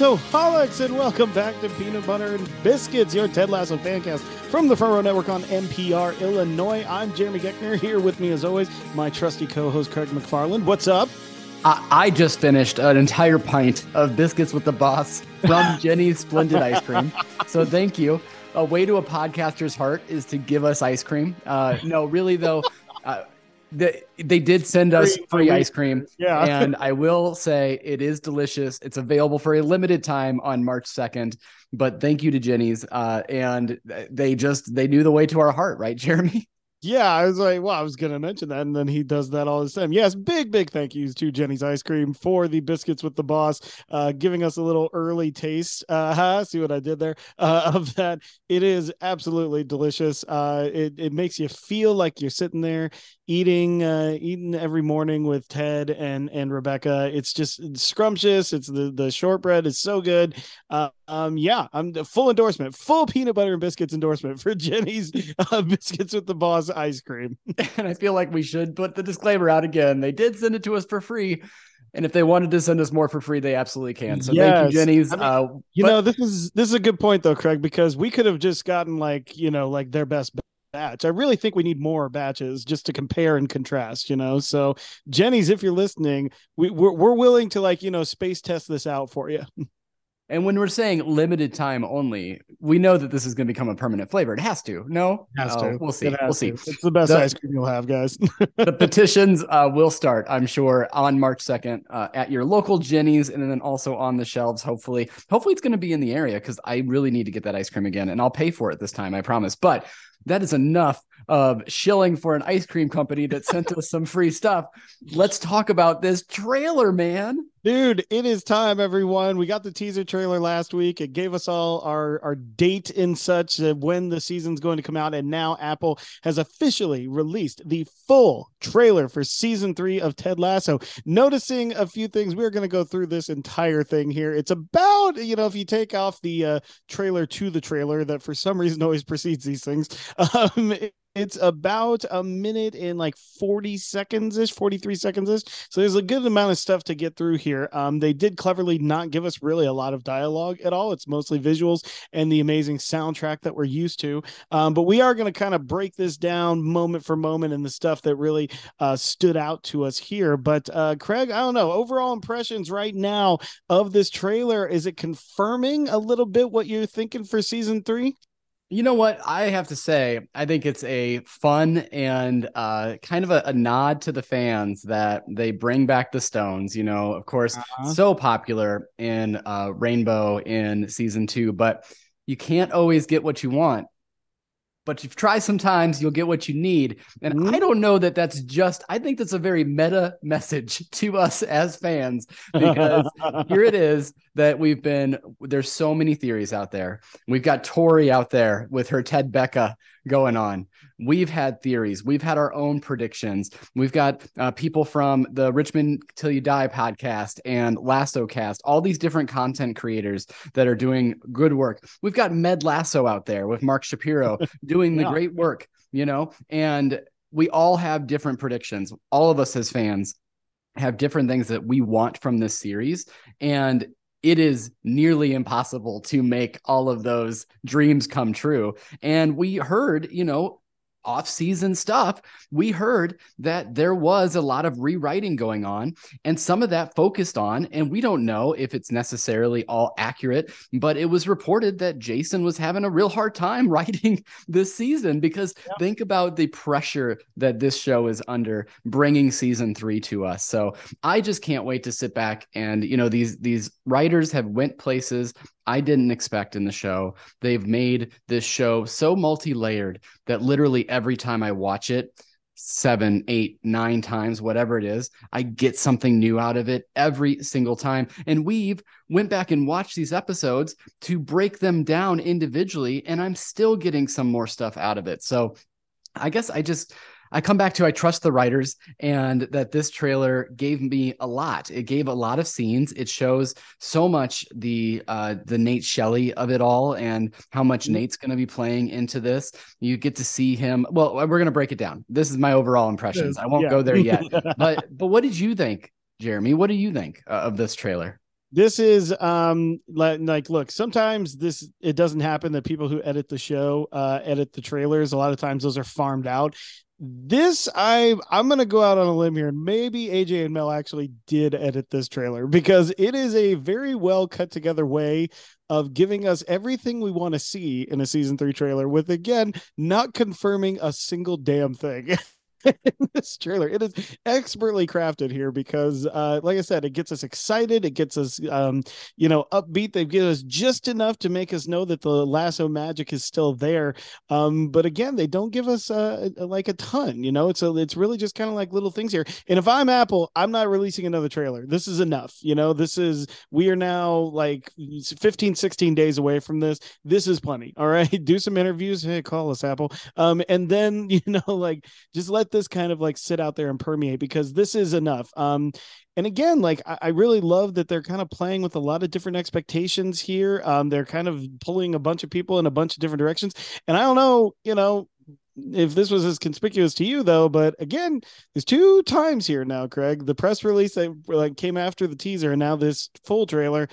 And hello, Lasso Holics, and welcome back to Peanut Butter and Biscuits, your Ted Lasso fancast from the Front Row Network on NPR Illinois. I'm Jeremy Goeckner. Here with me, as always, my trusty co-host Craig McFarland. What's up? I, I just finished an entire pint of biscuits with the boss from Jeni's Splendid Ice Cream. So thank you. A way to a podcaster's heart is to give us ice cream. Uh, no, really though. Uh, they, they did send us Free- ice cream. Yeah. And I will say it is delicious. It's available for a limited time on March 2nd. But thank you to Jeni's. Uh, and they just they knew the way to our heart, right, Jeremy? Yeah, I was like, well, I was going to mention that. And then he does that all the time. Yes, big, big thank yous to Jeni's Ice Cream for the biscuits with the boss, uh, giving us a little early taste. Uh, see what I did there uh, of that. It is absolutely delicious. Uh, it, it makes you feel like you're sitting there eating, uh, eating every morning with Ted and, and Rebecca. It's just it's scrumptious. It's the, the shortbread is so good. Uh, um, yeah, I'm full endorsement, full peanut butter and biscuits endorsement for Jeni's uh, biscuits with the boss ice cream. and I feel like we should put the disclaimer out again. They did send it to us for free. And if they wanted to send us more for free, they absolutely can. So thank you, Jeni's. I mean, uh, You but- know, this is this is a good point though, Craig, because we could have just gotten like, you know, like their best batch. I really think we need more batches just to compare and contrast, you know. So Jeni's, if you're listening, we, we're we're willing to like, you know, space test this out for you. and when we're saying limited time only, we know that this is going to become a permanent flavor. It has to. No, Oh, We'll see. We'll see. to. It's the best The- ice cream you'll have, guys. the petitions uh, will start, I'm sure, on March 2nd uh, at your local Jeni's and then also on the shelves. Hopefully, hopefully it's going to be in the area because I really need to get that ice cream again, and I'll pay for it this time, I promise. But that is enough of shilling for an ice cream company that sent us some free stuff. Let's talk about this trailer, man. Dude, it is time, everyone. We got the teaser trailer last week. It gave us all our, our date and such when the season's going to come out. And now Apple has officially released the full trailer for season three of Ted Lasso. Noticing a few things, we're going to go through this entire thing here. It's about, you know, if you take off the uh, trailer to the trailer that for some reason always precedes these things, um, it- it's about a minute and like 40 seconds ish, 43 seconds ish. So there's a good amount of stuff to get through here. Um, they did cleverly not give us really a lot of dialogue at all. It's mostly visuals and the amazing soundtrack that we're used to. Um, but we are going to kind of break this down moment for moment and the stuff that really uh, stood out to us here. But uh, Craig, I don't know. Overall impressions right now of this trailer, is it confirming a little bit what you're thinking for season three? You know what? I have to say, I think it's a fun and uh, kind of a, a nod to the fans that they bring back the Stones. You know, of course, Uh-huh. so popular in uh, Rainbow in season two, but you can't always get what you want. But if you try sometimes, you'll get what you need. And Mhm. I don't know that that's just, I think that's a very meta message to us as fans because here it is that we've been there's so many theories out there we've got tori out there with her ted becca going on. We've had theories. We've had our own predictions. We've got uh, people from the richmond till you die podcast and lasso cast all these different content creators that are doing good work. We've got med lasso out there with mark shapiro doing the Yeah. great work you know? And we all have different predictions. All of us as fans have different things that we want from this series. And it is nearly impossible to make all of those dreams come true. And we heard you know off-season stuff we heard that there was a lot of rewriting going on and some of that focused on and we don't know if it's necessarily all accurate but it was reported that jason was having a real hard time writing this season because think about the pressure that this show is under bringing season three to us. So i just can't wait to sit back and you know these these writers have went places i didn't expect in the show. They've made this show so multi-layered that literally every time i watch it seven, eight, nine times, whatever it is, I get something new out of it every single time. And we've went back and watched these episodes to break them down individually, and I'm still getting some more stuff out of it. So I guess I just I come back to I trust the writers and that this trailer gave me a lot. It gave a lot of scenes. It shows so much the uh the Nate Shelley of it all and how much Nate's going to be playing into this. You get to see him. Well, we're going to break it down. This is my overall impressions. I won't Yeah. go there yet. but but what did you think, Jeremy? What do you think uh, of this trailer? this is um like, like look sometimes this it doesn't happen that people who edit the show uh edit the trailers a lot of times those are farmed out this i i'm gonna go out on a limb here and maybe aj and mel actually did edit this trailer because it is a very well cut together way of giving us everything we want to see in a season three trailer with again not confirming a single damn thing this trailer. It is expertly crafted here because, uh, like I said, it gets us excited. It gets us, um, you know, upbeat. They give us just enough to make us know that the lasso magic is still there. Um, but again, they don't give us uh, like a ton. You know, it's a, it's really just kind of like little things here. And if I'm Apple, I'm not releasing another trailer. This is enough. You know, this is we are now like 15, 16 days away from this. This is plenty. All right, do some interviews. Hey, call us Apple. Um, and then you know, like just let this kind of like sit out there and permeate because this is enough. Um, and again, like I, I really love that they're kind of playing with a lot of different expectations here. Um, they're kind of pulling a bunch of people in a bunch of different directions. And I don't know, you know, if this was as conspicuous to you though but again there's two times here now craig the press release that like came after the teaser and now this full trailer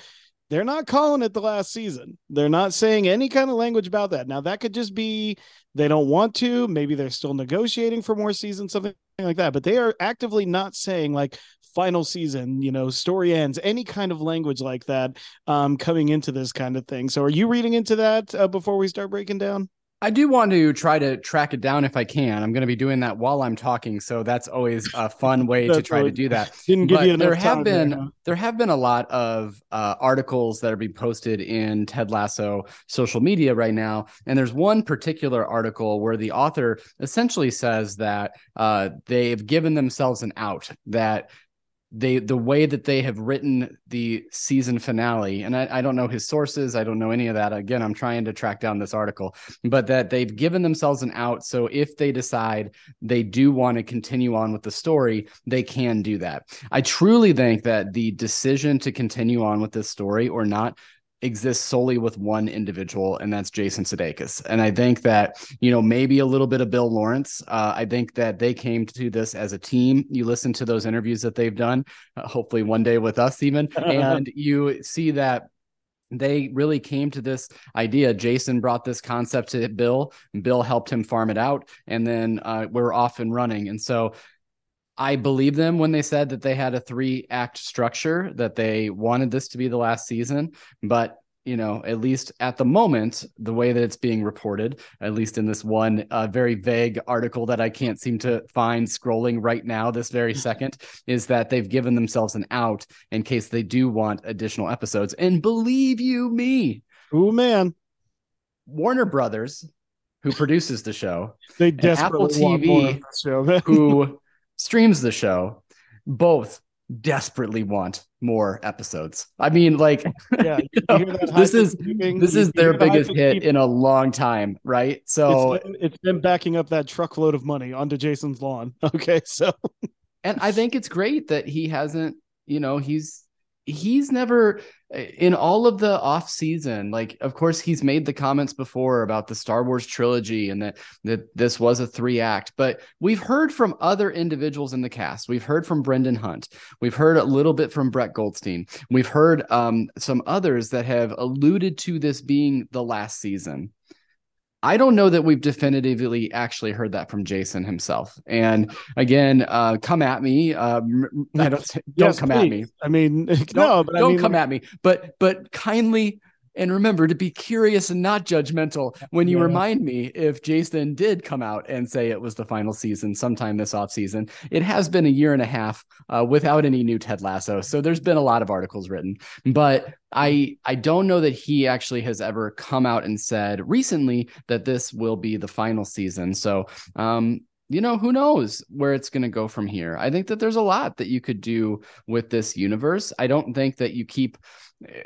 they're not calling it the last season. They're not saying any kind of language about that. Now, that could just be they don't want to. Maybe they're still negotiating for more seasons, something like that. But they are actively not saying like final season, you know, story ends, any kind of language like that um, coming into this kind of thing. So, are you reading into that uh, before we start breaking down? I do want to try to track it down if I can. I'm going to be doing that while I'm talking, so that's always a fun way to try to do that. Didn't give but you there have been there, huh? there have been a lot of uh, articles that are being posted in Ted Lasso social media right now, and there's one particular article where the author essentially says that uh, they've given themselves an out that they the way that they have written the season finale and I, I, don't know his sources i don't know any of that. Again i'm trying to track down this article but that they've given themselves an out so if they decide they do want to continue on with the story they can do that. I truly think that the decision to continue on with this story or not exists solely with one individual, and that's Jason Sudeikis. And I think that you know maybe a little bit of Bill Lawrence. Uh, I think that they came to this as a team. You listen to those interviews that they've done, uh, hopefully one day with us even, and you see that they really came to this idea. Jason brought this concept to Bill, Bill helped him farm it out, and then uh, we're off and running. And so I believe them when they said that they had a three act structure, that they wanted this to be the last season. But, you know, at least at the moment, the way that it's being reported, at least in this one uh, very vague article that I can't seem to find scrolling right now, this very second, is that they've given themselves an out in case they do want additional episodes. And believe you me, oh man, Warner Brothers, who produces the show, they desperately Apple TV, show, who streams the show both desperately want more episodes. I mean, like, yeah, you know, this is this is their biggest hit in a long time, right? So it's been, it's been backing up that truckload of money onto Jason's lawn. Okay, so and I think it's great that he hasn't, you know, he's he's never in all of the off season like of course he's made the comments before about the Star Wars trilogy and that that this was a three act but we've heard from other individuals in the cast. We've heard from Brendan Hunt. We've heard a little bit from Brett Goldstein. We've heard um, some others that have alluded to this being the last season I don't know that we've definitively actually heard that from Jason himself. And again, uh, come at me. Um, I don't don't yes, come please. at me. I mean, don't, no, but I don't I mean, come at me. But but kindly and remember to be curious and not judgmental when you yeah. remind me if Jason did come out and say it was the final season sometime this off season. It has been a year and a half uh, without any new Ted Lasso, so there's been a lot of articles written, but I I don't know that he actually has ever come out and said recently that this will be the final season. So um, you know, who knows where it's going to go from here. I think that there's a lot that you could do with this universe. I don't think that you keep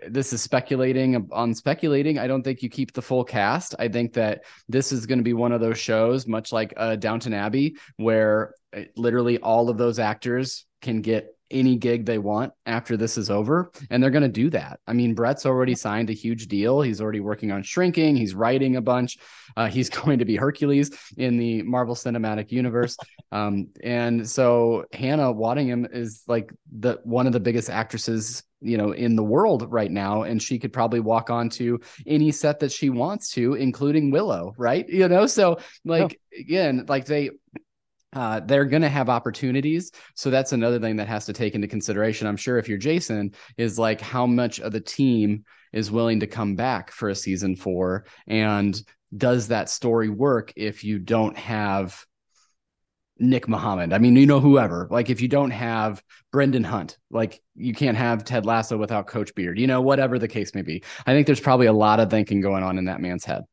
this is speculating on speculating. I don't think you keep the full cast. I think that this is going to be one of those shows, much like uh, Downton Abbey, where uh, literally all of those actors can get any gig they want after this is over. And they're going to do that. I mean, Brett's already signed a huge deal. He's already working on shrinking, he's writing a bunch. Uh, he's going to be Hercules in the Marvel Cinematic Universe. Um, and so Hannah Waddingham is like the one of the biggest actresses you know in the world right now and she could probably walk on to any set that she wants to including willow right you know so like again like they uh, they're going to have opportunities. So that's another thing that has to take into consideration. I'm sure if you're Jason, is like how much of the team is willing to come back for a season four, and does that story work if you don't have Nick Mohammed? I mean, you know, whoever. Like, if you don't have Brendan Hunt, like you can't have Ted Lasso without Coach Beard. You know, whatever the case may be. I think there's probably a lot of thinking going on in that man's head.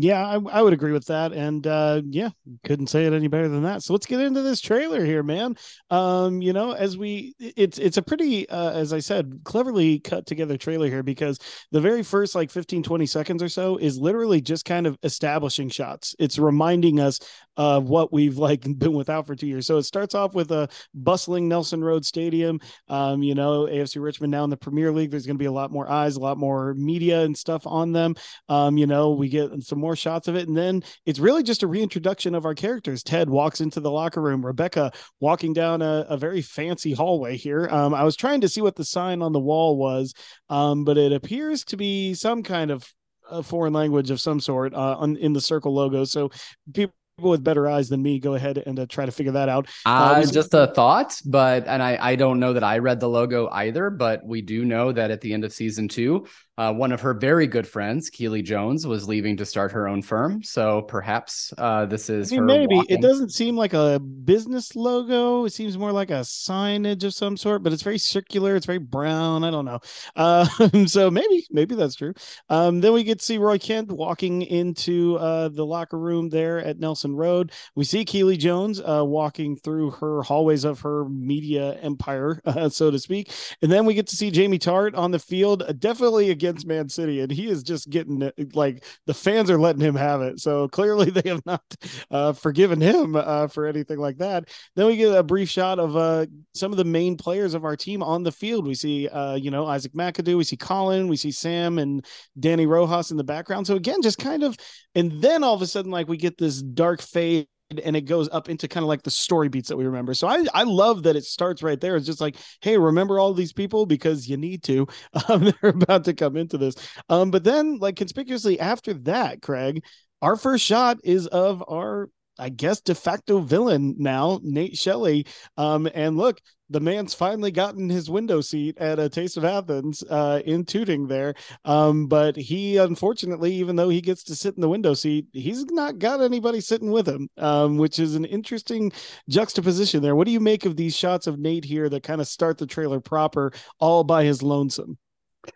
Yeah, I, I, would agree with that, and uh, yeah, couldn't say it any better than that. So let's get into this trailer here, man. Um, you know, as we, it's it's a pretty, uh, as I said, cleverly cut together trailer here because the very first like 15, 20 seconds or so is literally just kind of establishing shots. It's reminding us of what we've like been without for two years. So it starts off with a bustling Nelson Road Stadium. Um, you know, AFC Richmond now in the Premier League. There's going to be a lot more eyes, a lot more media and stuff on them. Um, you know, we get some more shots of it. And then it's really just a reintroduction of our characters. Ted walks into the locker room, Rebecca walking down a, a very fancy hallway here. Um, I was trying to see what the sign on the wall was, um, but it appears to be some kind of a foreign language of some sort uh, on, in the circle logo. So people with better eyes than me go ahead and uh, try to figure that out. Uh, uh, just a thought, but and I I don't know that I read the logo either, but we do know that at the end of season two, uh, one of her very good friends, Keeley Jones, was leaving to start her own firm. So perhaps uh, this is I mean, maybe walking. it doesn't seem like a business logo. It seems more like a signage of some sort, but it's very circular. It's very brown. I don't know. Uh, so maybe maybe that's true. Um, then we get to see Roy Kent walking into uh, the locker room there at Nelson Road. We see Keeley Jones uh, walking through her hallways of her media empire, uh, so to speak, and then we get to see Jamie Tartt on the field. definitely again against Man City, and he is just getting it. Like the fans are letting him have it. So clearly they have not uh, forgiven him uh, for anything like that. Then we get a brief shot of uh, some of the main players of our team on the field. We see, uh, you know, Isaac McAdoo. We see Colin. We see Sam and Dani Rojas in the background. So again, just kind of, and then all of a sudden, like we get this dark fade and it goes up into kind of like the story beats that we remember. So I, I love that it starts right there. It's just like, hey, remember all these people because you need to. Um, they're about to come into this. Um, but then, like conspicuously after that, Craig, our first shot is of our I guess de facto villain now, Nate Shelley. Um, and look, the man's finally gotten his window seat at a Taste of Athens uh, in Tooting there. Um, but he, unfortunately, even though he gets to sit in the window seat, he's not got anybody sitting with him, um, which is an interesting juxtaposition there. What do you make of these shots of Nate here that kind of start the trailer proper all by his lonesome?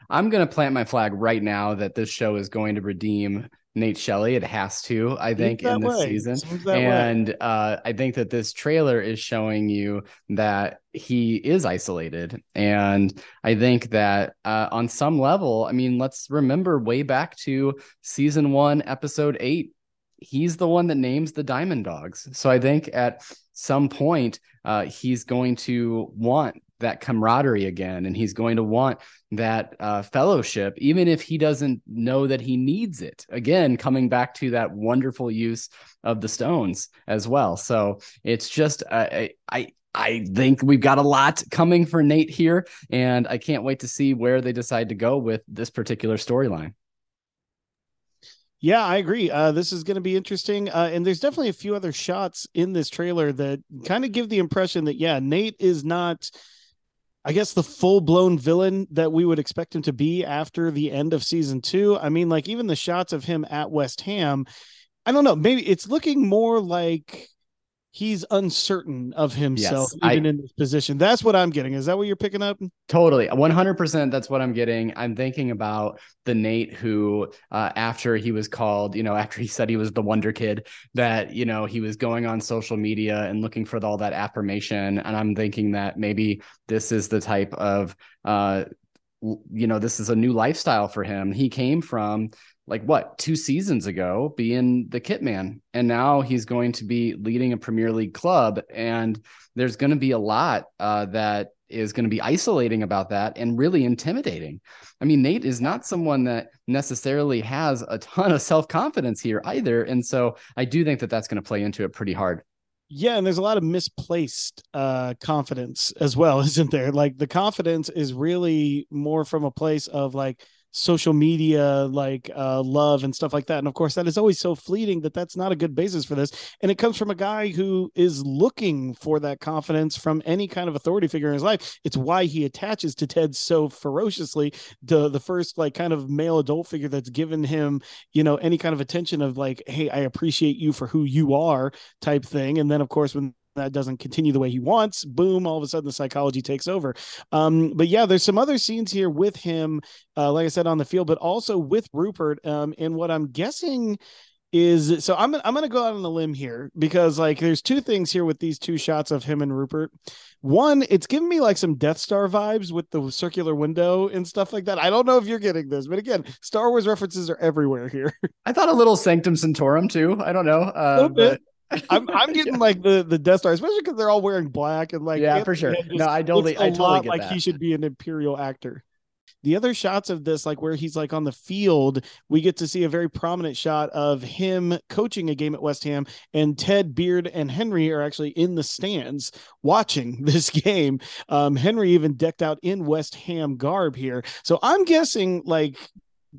I'm going to plant my flag right now that this show is going to redeem Nate Shelley. It has to, I think, in this way. season. And uh, I think that this trailer is showing you that he is isolated. And I think that uh, on some level, I mean, let's remember way back to season one, episode eight. He's the one that names the Diamond Dogs. So I think at some point, uh, he's going to want that camaraderie again and he's going to want that uh, fellowship even if he doesn't know that he needs it again coming back to that wonderful use of the stones as well so it's just uh, I, I I think we've got a lot coming for Nate here, and I can't wait to see where they decide to go with this particular storyline. Yeah, I agree. Uh, this is going to be interesting. Uh, and there's definitely a few other shots in this trailer that kind of give the impression that, yeah, Nate is not I guess the full blown villain that we would expect him to be after the end of season two. I mean, like even the shots of him at West Ham, I don't know. Maybe it's looking more like he's uncertain of himself yes, even I, in this position. That's what I'm getting. Is that what you're picking up? Totally. 100% that's what I'm getting. I'm thinking about the Nate who uh, after he was called, you know, after he said he was the wonder kid that, you know, he was going on social media and looking for all that affirmation and I'm thinking that maybe this is the type of uh you know, this is a new lifestyle for him. He came from like what two seasons ago being the kit man and now he's going to be leading a premier league club and there's going to be a lot uh, that is going to be isolating about that and really intimidating. I mean, Nate is not someone that necessarily has a ton of self confidence here either. And so I do think that that's going to play into it pretty hard. Yeah, and there's a lot of misplaced uh confidence as well, isn't there? Like the confidence is really more from a place of like social media like uh, love and stuff like that. And of course that is always so fleeting that that's not a good basis for this. And it comes from a guy who is looking for that confidence from any kind of authority figure in his life. It's why he attaches to ted so ferociously. The the first like kind of male adult figure that's given him you know any kind of attention of like hey i appreciate you for who you are type thing. And then of course when that doesn't continue the way he wants, boom, all of a sudden the psychology takes over. Um, but yeah, there's some other scenes here with him, uh, like I said, on the field, but also with Rupert. Um, and what I'm guessing is so I'm I'm gonna go out on a limb here because like there's two things here with these two shots of him and Rupert. One, it's giving me like some Death Star vibes with the circular window and stuff like that. I don't know if you're getting this, but again, Star Wars references are everywhere here. I thought a little Sanctum Sanctorum too. I don't know. Uh, but I'm I'm getting like the the Death Star, especially because they're all wearing black and like yeah, for sure. No, I totally, I totally get like that. he should be an Imperial actor. The other shots of this, like where he's like on the field, we get to see a very prominent shot of him coaching a game at West Ham, and Ted Beard and Henry are actually in the stands watching this game. Um, Henry even decked out in West Ham garb here, so I'm guessing like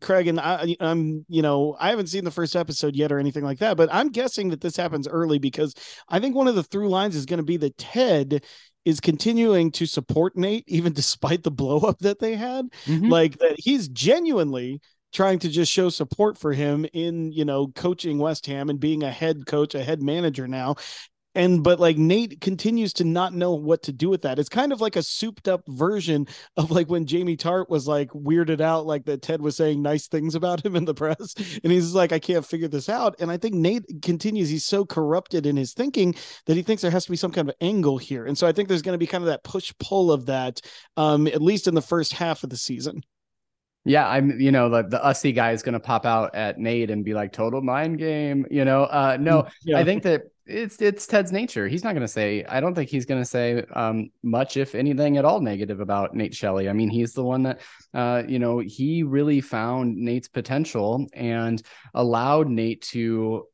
Craig and I, I'm, you know, I haven't seen the first episode yet or anything like that, but I'm guessing that this happens early because I think one of the through lines is going to be that Ted is continuing to support Nate even despite the blow up that they had. Mm-hmm. Like that he's genuinely trying to just show support for him in you know coaching West Ham and being a head coach, a head manager now and but like Nate continues to not know what to do with that. It's kind of like a souped up version of like when Jamie Tartt was like weirded out, like that Ted was saying nice things about him in the press, and he's like, I can't figure this out. And I think Nate continues. He's so corrupted in his thinking that he thinks there has to be some kind of angle here, and so I think there's going to be kind of that push pull of that, um, at least in the first half of the season. Yeah, I'm, you know, the, the Ussy guy is going to pop out at Nate and be like, total mind game, you know. Uh, no, yeah. I think that it's it's Ted's nature. He's not going to say. I don't think he's going to say um, much, if anything at all, negative about Nate Shelley. I mean, he's the one that, uh, you know, he really found Nate's potential and allowed Nate to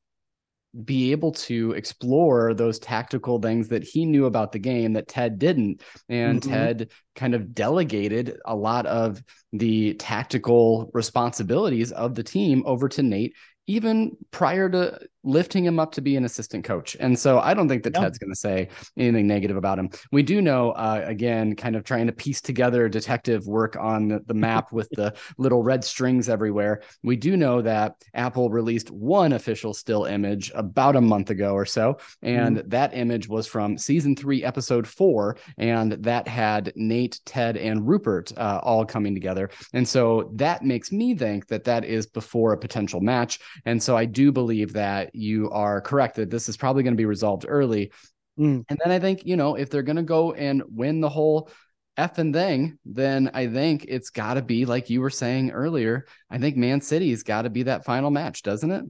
be able to explore those tactical things that he knew about the game that Ted didn't. And mm-hmm. Ted kind of delegated a lot of the tactical responsibilities of the team over to Nate even prior to lifting him up to be an assistant coach. And so I don't think that Ted's going to say anything negative about him. We do know, uh, again, kind of trying to piece together detective work on the, the map with the little red strings everywhere. We do know that Apple released one official still image about a month ago or so. And mm. that image was from season three, episode four. And that had Nate, Ted, and Rupert uh, all coming together. And so that makes me think that that is before a potential match. And so I do believe that you are correct that this is probably going to be resolved early. Mm. And then I think, you know, if they're going to go and win the whole effing thing, then I think it's got to be like you were saying earlier. I think Man City's got to be that final match, doesn't it?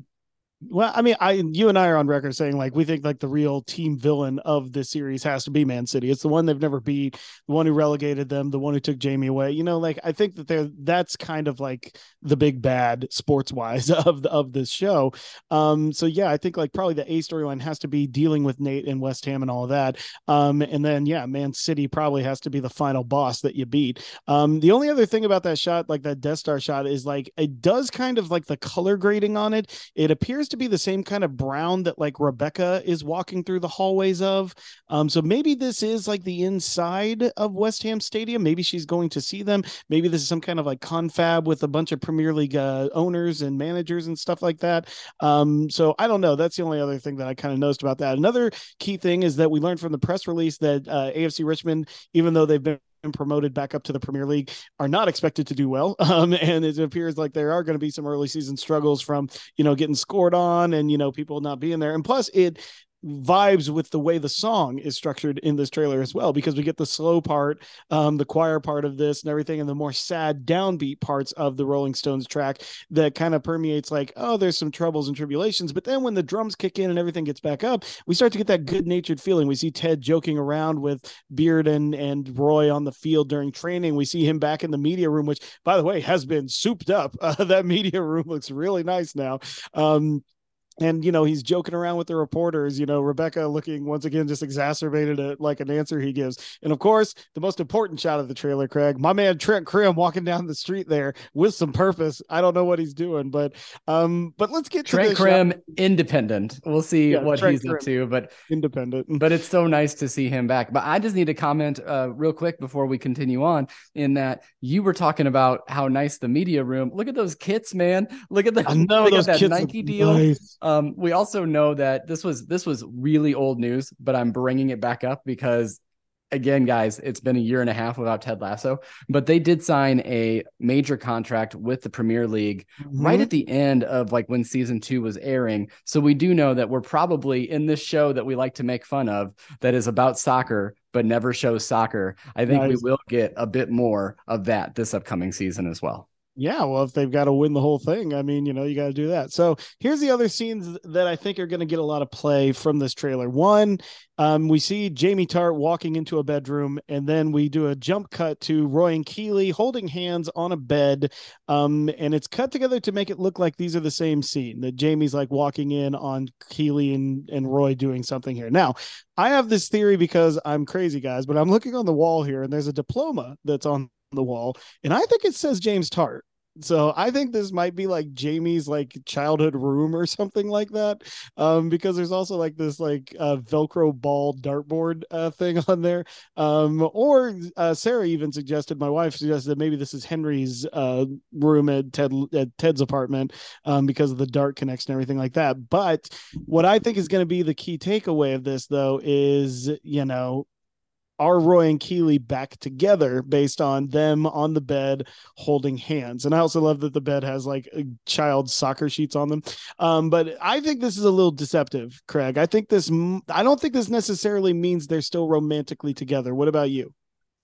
Well, I mean, I you and I are on record saying like we think like the real team villain of this series has to be Man City. It's the one they've never beat, the one who relegated them, the one who took Jamie away. You know, like I think that they're that's kind of like the big bad sports wise of the, of this show. Um, so yeah, I think like probably the A storyline has to be dealing with Nate and West Ham and all of that. Um, and then yeah, Man City probably has to be the final boss that you beat. Um, the only other thing about that shot, like that Death Star shot, is like it does kind of like the color grading on it. It appears to be the same kind of brown that like Rebecca is walking through the hallways of. Um, so maybe this is like the inside of West Ham Stadium. Maybe she's going to see them. Maybe this is some kind of like confab with a bunch of Premier League uh, owners and managers and stuff like that. Um, so I don't know. That's the only other thing that I kind of noticed about that. Another key thing is that we learned from the press release that uh, AFC Richmond, even though they've been been promoted back up to the Premier League are not expected to do well. Um, and it appears like there are going to be some early season struggles from, you know, getting scored on and, you know, people not being there. And plus, it vibes with the way the song is structured in this trailer as well because we get the slow part um the choir part of this and everything and the more sad downbeat parts of the rolling stones track that kind of permeates like oh there's some troubles and tribulations. But then when the drums kick in and everything gets back up we start to get that good natured feeling. We see ted joking around with beard and and roy on the field during training. We see him back in the media room which by the way has been souped up. Uh, that media room looks really nice now. Um and you know he's joking around with the reporters you know rebecca looking once again just exacerbated at like an answer he gives. And of course the most important shot of the trailer craig my man trent crimm walking down the street there with some purpose. I don't know what he's doing but um but let's get trent to crimm independent. We'll see yeah, what trent he's up to but independent. but it's so nice to see him back. But i just need to comment uh real quick before we continue on in that you were talking about how nice the media room look at those kits man. Look at the I know those that nike deal. nice. Um, we also know that this was this was really old news, but I'm bringing it back up because again, guys, it's been a year and a half without Ted Lasso, but they did sign a major contract with the Premier League mm-hmm. right at the end of like when season two was airing. So we do know that we're probably in this show that we like to make fun of that is about soccer, but never shows soccer. I think nice. we will get a bit more of that this upcoming season as well yeah, well, if they've got to win the whole thing, I mean, you know, you got to do that. So here's the other scenes that I think are going to get a lot of play from this trailer. One, um, we see Jamie Tartt walking into a bedroom, and then we do a jump cut to Roy and Keeley holding hands on a bed. Um, and it's cut together to make it look like these are the same scene that Jamie's like walking in on Keeley and, and Roy doing something here. Now, I have this theory because I'm crazy, guys, but I'm looking on the wall here, and there's a diploma that's on the wall, and I think it says James Tartt. So I think this might be like Jamie's like childhood room or something like that. Um, because there's also like this like uh, Velcro ball dartboard uh, thing on there. Um, or uh, Sarah even suggested, my wife suggested that maybe this is Henry's uh, room at Ted at Ted's apartment um, because of the dart connection and everything like that. But what I think is going to be the key takeaway of this though is you know are Roy and Keeley back together based on them on the bed holding hands? And I also love that the bed has like child soccer sheets on them. Um, but I think this is a little deceptive, Craig. I think this, I don't think this necessarily means they're still romantically together. What about you?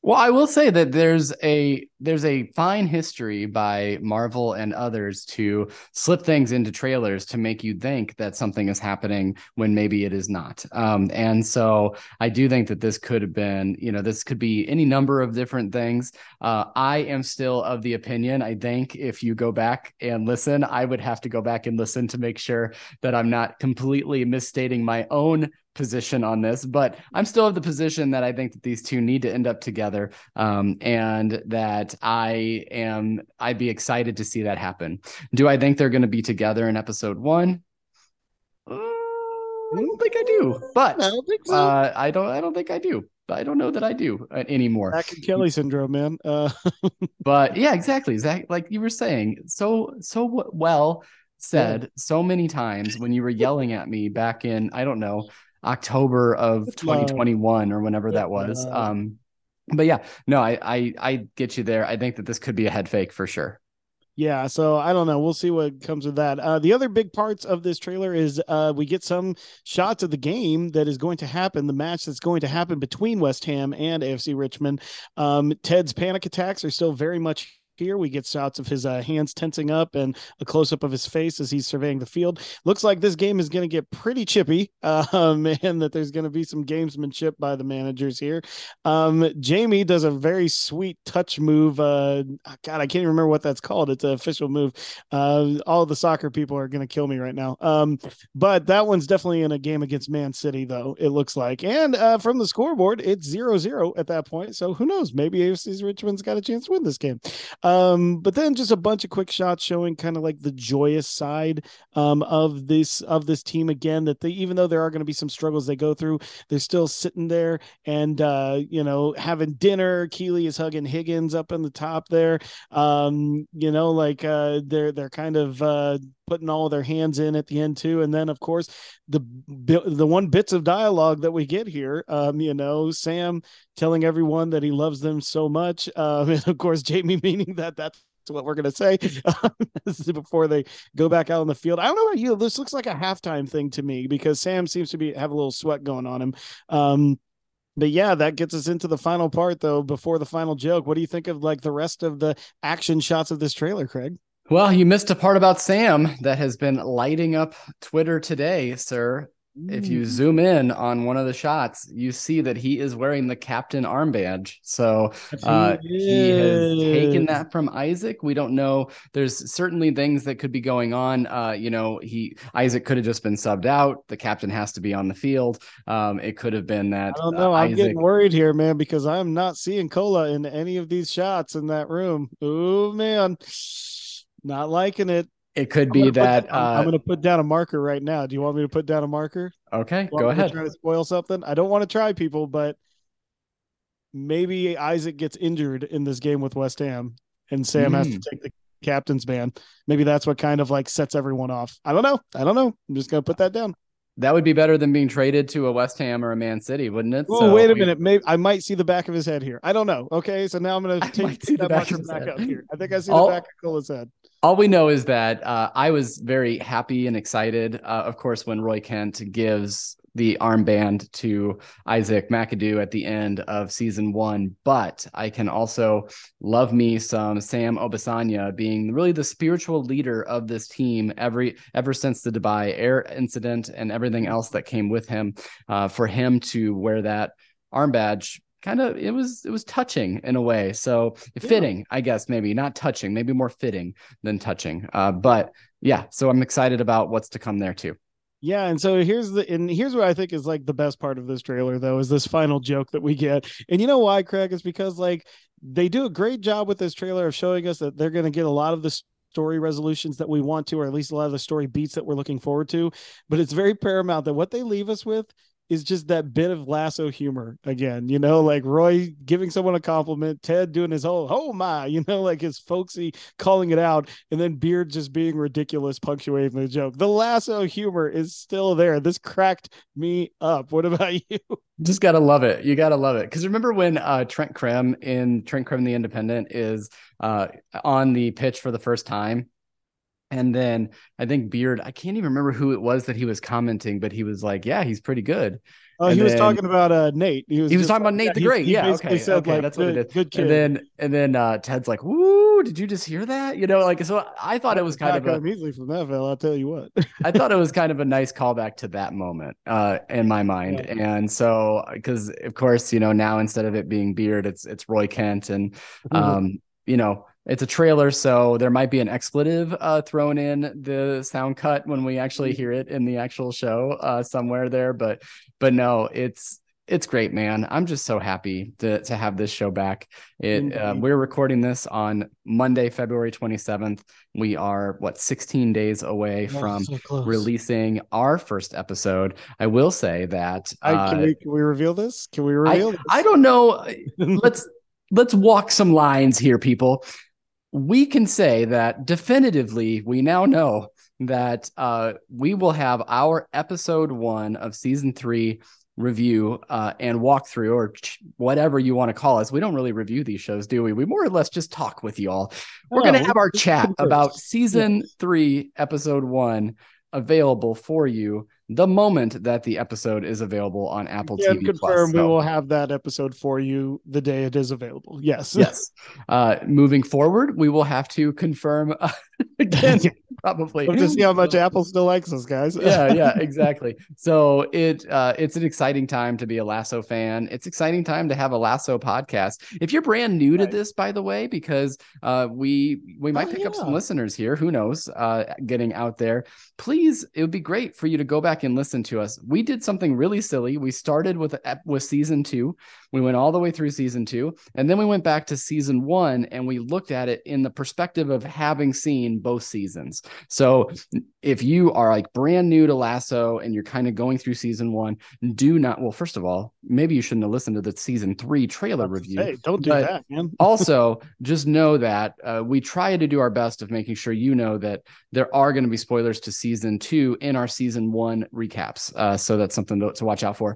Well, I will say that there's a there's a fine history by Marvel and others to slip things into trailers to make you think that something is happening when maybe it is not. Um, and so I do think that this could have been, you know, this could be any number of different things. Uh, I am still of the opinion. I think if you go back and listen, I would have to go back and listen to make sure that I'm not completely misstating my own position on this, but I'm still of the position that I think that these two need to end up together, um, and that I am I'd be excited to see that happen. Do I think they're going to be together in episode one? Uh, I don't think I do, but I don't think so. Uh, I don't. I don't think I do. I don't know that I do uh, anymore. Back and Kelly syndrome, man. Uh. but yeah, exactly. Zach, like you were saying, so so well said yeah. so many times when you were yelling at me back in I don't know October of 2021 or whenever that was. Um, but yeah, no, I, I I get you there. I think that this could be a head fake for sure. Yeah, so I don't know. We'll see what comes with that. Uh, the other big parts of this trailer is uh, we get some shots of the game that is going to happen, the match that's going to happen between West Ham and AFC Richmond. Um, Ted's panic attacks are still very much here. We get shots of his uh, hands tensing up and a close up of his face as he's surveying the field. Looks like this game is going to get pretty chippy, um, and that there's going to be some gamesmanship by the managers here. Um, Jamie does a very sweet touch move. Uh, God, I can't even remember what that's called. It's an official move. Uh, all the soccer people are going to kill me right now. Um, but that one's definitely in a game against Man City, though, it looks like. And uh, from the scoreboard, it's 0 0 at that point. So who knows? Maybe AFC's Richmond's got a chance to win this game. Um, but then just a bunch of quick shots showing kind of like the joyous side um, of this of this team again. That they even though there are going to be some struggles they go through, they're still sitting there and uh, you know having dinner. Keeley is hugging Higgins up in the top there. Um, you know, like uh, they're they're kind of uh, putting all their hands in at the end too. And then of course the the one bits of dialogue that we get here, um, you know, Sam telling everyone that he loves them so much, um, and of course Jamie meaning that that's what we're gonna say before they go back out on the field. I don't know about you. This looks like a halftime thing to me because Sam seems to be have a little sweat going on him. Um, but yeah, that gets us into the final part though. Before the final joke, what do you think of like the rest of the action shots of this trailer, Craig? Well, you missed a part about Sam that has been lighting up Twitter today, sir. If you zoom in on one of the shots, you see that he is wearing the captain arm badge. So uh, he, he has taken that from Isaac. We don't know. There's certainly things that could be going on. Uh, you know, he Isaac could have just been subbed out. The captain has to be on the field. Um, it could have been that. I don't know. Uh, I'm Isaac... getting worried here, man, because I'm not seeing Cola in any of these shots in that room. Oh man, not liking it. It could be that uh, I'm going to put down a marker right now. Do you want me to put down a marker? Okay, go ahead. Try to spoil something. I don't want to try people, but maybe Isaac gets injured in this game with West Ham, and Sam mm. has to mm. take the captain's ban. Maybe that's what kind of like sets everyone off. I don't know. I don't know. I'm just going to put that down. That would be better than being traded to a West Ham or a Man City, wouldn't it? Oh, so wait a we... minute. Maybe I might see the back of his head here. I don't know. Okay, so now I'm going to take that back, back up here. I think I see All... the back of Cola's head all we know is that uh, I was very happy and excited, uh, of course, when Roy Kent gives the armband to Isaac McAdoo at the end of season one. But I can also love me some Sam Obisanya being really the spiritual leader of this team every ever since the Dubai Air incident and everything else that came with him. Uh, for him to wear that arm badge kind of it was it was touching in a way so fitting yeah. i guess maybe not touching maybe more fitting than touching uh, but yeah so i'm excited about what's to come there too yeah, and so here's the and here's what I think is like the best part of this trailer though is this final joke that we get. And you know why, Craig? Is because like they do a great job with this trailer of showing us that they're going to get a lot of the story resolutions that we want to, or at least a lot of the story beats that we're looking forward to. But it's very paramount that what they leave us with is just that bit of lasso humor again, you know, like Roy giving someone a compliment, Ted doing his whole oh my, you know, like his folksy calling it out, and then Beard just being ridiculous, punctuating the joke. The lasso humor is still there. This cracked me up. What about you? Just gotta love it. You gotta love it. Because remember when uh, Trent Crimm in Trent Crimm the Independent is uh, on the pitch for the first time and then I think Beard, I can't even remember who it was that he was commenting, but he was like, "Yeah, he's pretty good." Oh, and he was talking about uh, Nate. He was, he was talking about Nate yeah, the Great. He, yeah, okay, said, okay, like, that's what it is. Good kid. And then and then uh, Ted's like, "Woo! Did you just hear that?" You know, like so. I thought it was kind of a, immediately from that fella. I'll tell you what. I thought it was kind of a nice callback to that moment uh, in my mind, yeah. and so because of course you know now instead of it being Beard, it's it's Roy Kent, and mm-hmm. um, you know it's a trailer, so there might be an expletive uh, thrown in the sound cut when we actually hear it in the actual show uh, somewhere there. But but no, it's it's great, man. I'm just so happy to to have this show back. It uh, we're recording this on Monday, February 27th. We are what 16 days away oh, from so releasing our first episode. I will say that I, can, uh, we, can we reveal this? Can we reveal? I, this? I don't know. let's let's walk some lines here, people we can say that definitively we now know that uh, we will have our episode one of season three review uh, and walkthrough or whatever you want to call us. We don't really review these shows, do we? We more or less just talk with y'all. We're oh, going to have our chat about season three, episode one available for you the moment that the episode is available on Apple yeah, TV. Confirm Plus. we will have that episode for you the day it is available. Yes. Yes. Uh, moving forward, we will have to confirm uh, again. probably we'll to see how much Apple still likes us, guys. yeah, yeah, exactly. So it uh, it's an exciting time to be a Lasso fan. It's exciting time to have a Lasso podcast. If you're brand new to this, by the way, because uh, we we might oh, pick yeah. up some listeners here. Who knows? Uh, getting out there, please. It would be great for you to go back and listen to us. We did something really silly. We started with with season two. We went all the way through season two, and then we went back to season one, and we looked at it in the perspective of having seen both seasons. So if you are like brand new to Lasso and you're kind of going through season one, do not. Well, first of all, maybe you shouldn't have listened to the season three trailer review. Hey, don't do that, man. also, just know that uh, we try to do our best of making sure you know that there are going to be spoilers to season two in our season one recaps. Uh, so that's something to, to watch out for.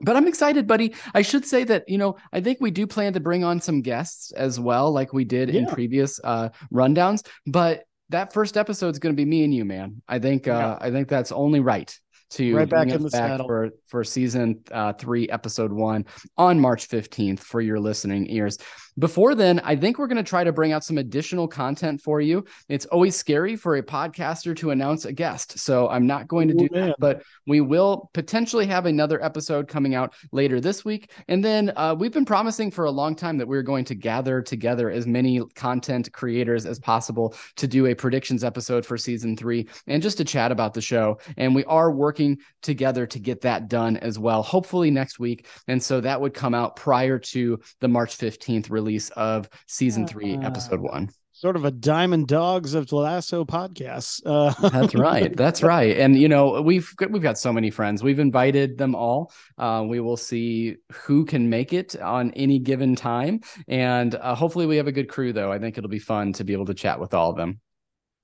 But I'm excited, buddy. I should say that, you know, I think we do plan to bring on some guests as well, like we did yeah. in previous uh, rundowns. But that first episode is going to be me and you, man. I think, uh, yeah. I think that's only right to right back in the back saddle. for for season uh, three, episode one on March 15th for your listening ears. Before then, I think we're going to try to bring out some additional content for you. It's always scary for a podcaster to announce a guest. So I'm not going to do that, but we will potentially have another episode coming out later this week. And then uh, we've been promising for a long time that we're going to gather together as many content creators as possible to do a predictions episode for season three and just to chat about the show. And we are working together to get that done as well, hopefully next week. And so that would come out prior to the March 15th release release of season three, uh, episode one. Sort of a Diamond Dogs of Lasso podcast. Uh, that's right. That's right. And you know we've we've got so many friends. We've invited them all. Uh, we will see who can make it on any given time, and uh, hopefully we have a good crew. Though I think it'll be fun to be able to chat with all of them.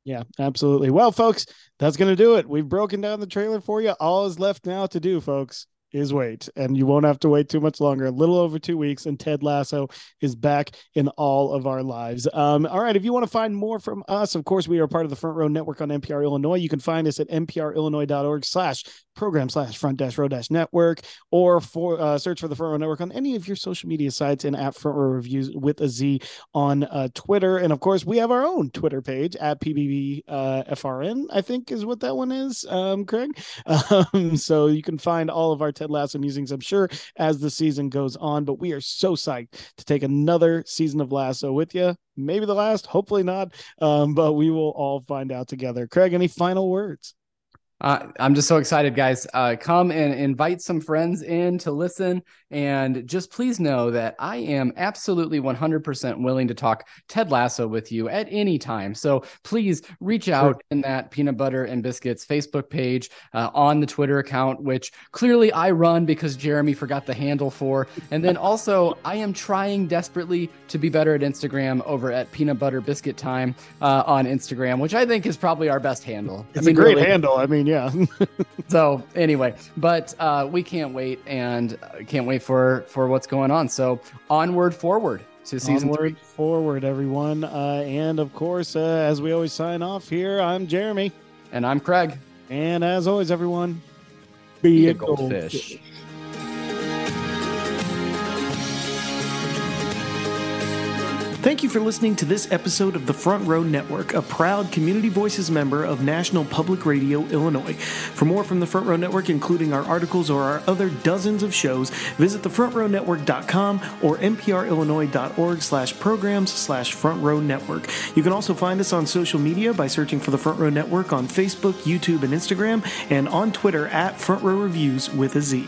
Yeah, absolutely. Well, folks, that's going to do it. We've broken down the trailer for you. All is left now to do, folks, is wait, and you won't have to wait too much longer. A little over two weeks, and Ted Lasso is back in all of our lives. Um, all right, if you want to find more from us, of course, we are part of the Front Row Network on NPR Illinois. You can find us at nprillinois.org/slash program slash front dash row dash network, or for uh, search for the Front Row Network on any of your social media sites and at Front Row Reviews with a Z on uh, Twitter. And of course, we have our own Twitter page at PBB uh, FRN. I think is what that one is, um, Craig. Um, so you can find all of our. Ted Lasso musings, I'm sure, as the season goes on. But we are so psyched to take another season of Lasso with you. Maybe the last, hopefully not. Um, but we will all find out together. Craig, any final words? Uh, I'm just so excited, guys. Uh, come and invite some friends in to listen. And just please know that I am absolutely 100% willing to talk Ted Lasso with you at any time. So please reach out in that Peanut Butter and Biscuits Facebook page uh, on the Twitter account, which clearly I run because Jeremy forgot the handle for. And then also, I am trying desperately to be better at Instagram over at Peanut Butter Biscuit Time uh, on Instagram, which I think is probably our best handle. It's I mean, a great really, handle. I mean, yeah. so anyway, but uh, we can't wait and uh, can't wait for for what's going on. So onward, forward to season onward, three. Forward, everyone, uh, and of course, uh, as we always sign off here, I'm Jeremy, and I'm Craig, and as always, everyone, be, be a goldfish. goldfish. Thank you for listening to this episode of the Front Row Network, a proud Community Voices member of National Public Radio Illinois. For more from the Front Row Network, including our articles or our other dozens of shows, visit thefrontrownetwork.com or nprillinois.org slash programs slash front row network. You can also find us on social media by searching for the Front Row Network on Facebook, YouTube, and Instagram, and on Twitter at Front Row Reviews with a Z.